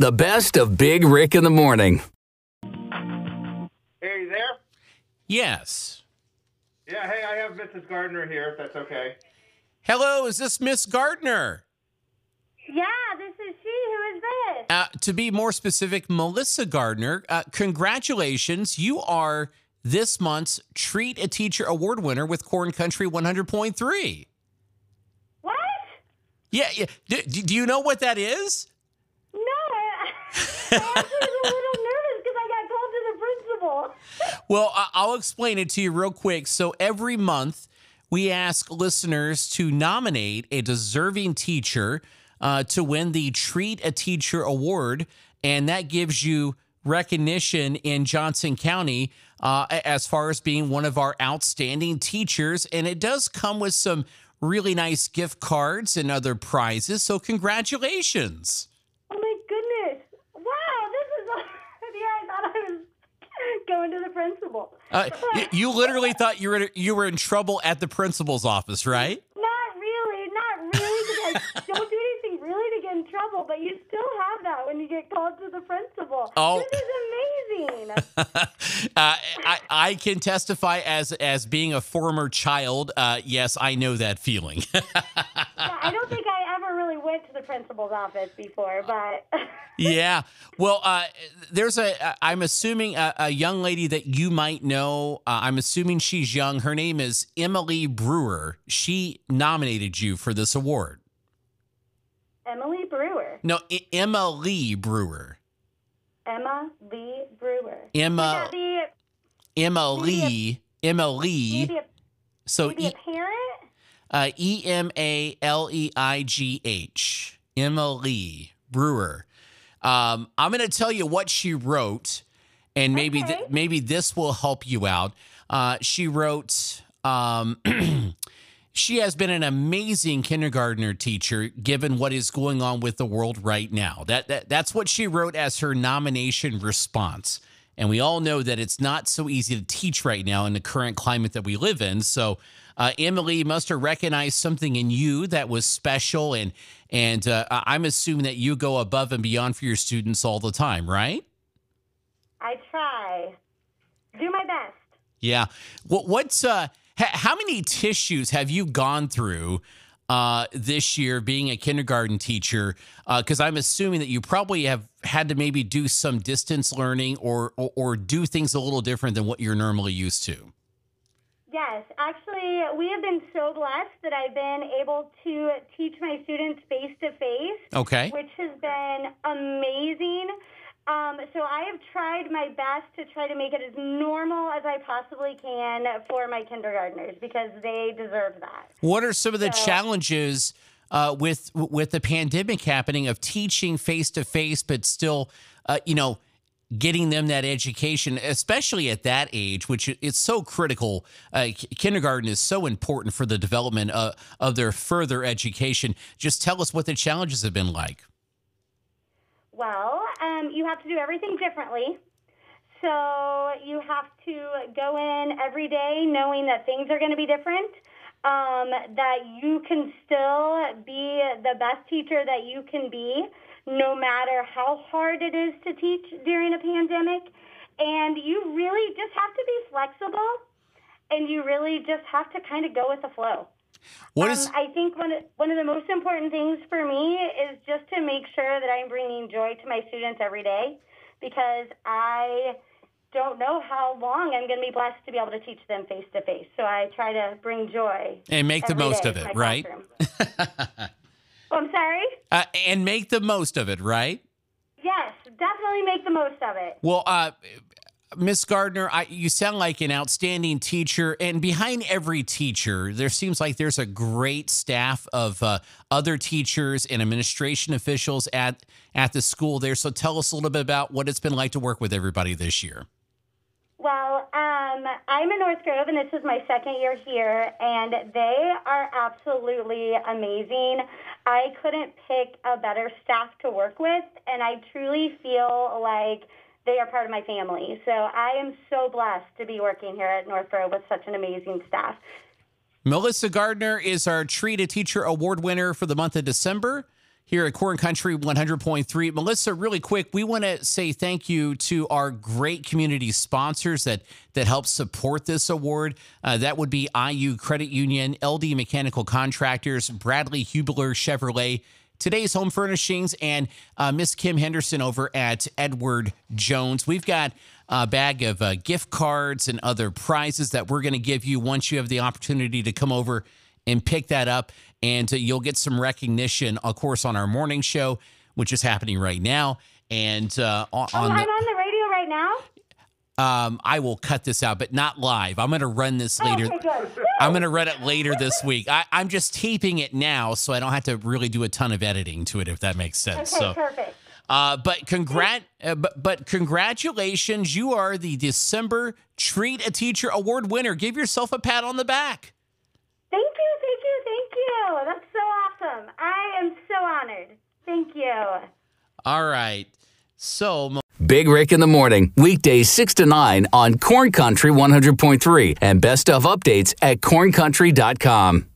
The best of Big Rick in the morning. Hey, are you there? Yes. Yeah, hey, I have Mrs. Gardner here, if that's okay. Hello, is this Miss Gardner? Yeah, this is she. Who is this? Uh, to be more specific, Melissa Gardner, uh, congratulations. You are this month's Treat a Teacher Award winner with Korn Country 100.3. What? Yeah, yeah. Do, do you know what that is? Well, I'll explain it to you real quick. So every month, we ask listeners to nominate a deserving teacher uh, to win the Treat a Teacher Award, and that gives you recognition in Johnson County uh, as far as being one of our outstanding teachers. And it does come with some really nice gift cards and other prizes. So congratulations. Oh my goodness! Wow, this is. yeah, I thought I was going to the principal. Uh, you literally thought you were you were in trouble at the principal's office, right? Not really, not really, because don't do anything really to get in trouble. But you still have that when you get called to the principal. Oh. this is amazing. uh, I, I can testify as as being a former child. Uh, yes, I know that feeling. Yeah, I don't think I ever really went to the principal's office before, but. yeah. Well, uh, there's a. I'm assuming a, a young lady that you might know. Uh, I'm assuming she's young. Her name is Emily Brewer. She nominated you for this award. Emily Brewer. No, I- Lee Brewer. Emma Lee Brewer. Emma Maybe a, Emily Emily. maybe a, So maybe E- a parent? Uh, E M A L E I G H. Emily Brewer. Um, I'm going to tell you what she wrote, and maybe th- maybe this will help you out. Uh, she wrote. Um, she has been an amazing kindergartner teacher, given what is going on with the world right now. That, that that's what she wrote as her nomination response. And we all know that it's not so easy to teach right now in the current climate that we live in. So, uh, Emily must have recognized something in you that was special, and and uh, I'm assuming that you go above and beyond for your students all the time, right? I try. Do my best. Yeah. What what's uh ha- how many tissues have you gone through uh this year being a kindergarten teacher? Because I'm assuming that you probably have had to maybe do some distance learning or, or or do things a little different than what you're normally used to. Yes, actually, we have been so blessed that I've been able to teach my students face to face, Okay. which has been amazing. Um, so I have tried my best to try to make it as normal as I possibly can for my kindergartners because they deserve that. What are some of the So- challenges uh, with with the pandemic happening of teaching face to face, but still, uh, you know, getting them that education, especially at that age, which it's so critical. Uh, kindergarten is so important for the development of, of their further education. Just tell us what the challenges have been like. Well, um, you have to do everything differently. So you have to go in every day knowing that things are going to be different, um, that you can still be the best teacher that you can be, no matter how hard it is to teach during a pandemic. And you really just have to be flexible, and you really just have to kind of go with the flow. What is Um, I think one of, one of the most important things for me is just to make sure that I'm bringing joy to my students every day because I don't know how long I'm going to be blessed to be able to teach them face to face. So I try to bring joy and make the most of it, right? oh, I'm sorry? Uh, and make the most of it, right? Yes, definitely make the most of it. Well, uh, Miss Gardner, I, you sound like an outstanding teacher, and behind every teacher, there seems like there's a great staff of uh, other teachers and administration officials at at the school there. So, tell us a little bit about what it's been like to work with everybody this year. Well, um, I'm in North Grove, and this is my second year here, and they are absolutely amazing. I couldn't pick a better staff to work with, and I truly feel like they are part of my family. So I am so blessed to be working here at North Grove with such an amazing staff. Melissa Gardner is our Treat a Teacher Award winner for the month of December. here at Korn Country 100.3. Melissa, really quick, we want to say thank you to our great community sponsors that that help support this award. Uh, that would be IU Credit Union, LD Mechanical Contractors, Bradley Hubler Chevrolet. Today's Home Furnishings and uh, Miss Kim Henderson over at Edward Jones. We've got a bag of uh, gift cards and other prizes that we're going to give you once you have the opportunity to come over and pick that up. And uh, you'll get some recognition, of course, on our morning show, which is happening right now. And uh, on, oh, on I'm on the radio right now. um, I will cut this out, but not live. I'm going to run this later. Okay, good. I'm going to run it later this week. I, I'm just taping it now, so I don't have to really do a ton of editing to it, if that makes sense. Okay, so, perfect. uh, but congrat, uh, but, but congratulations, you are the December Treat a Teacher Award winner. Give yourself a pat on the back. Thank you, thank you, thank you. That's so awesome. I am so honored. Thank you. All right. So, Big Rick in the morning, weekdays 6 to 9 on Korn Country 100.3 and best of updates at korncountry.com.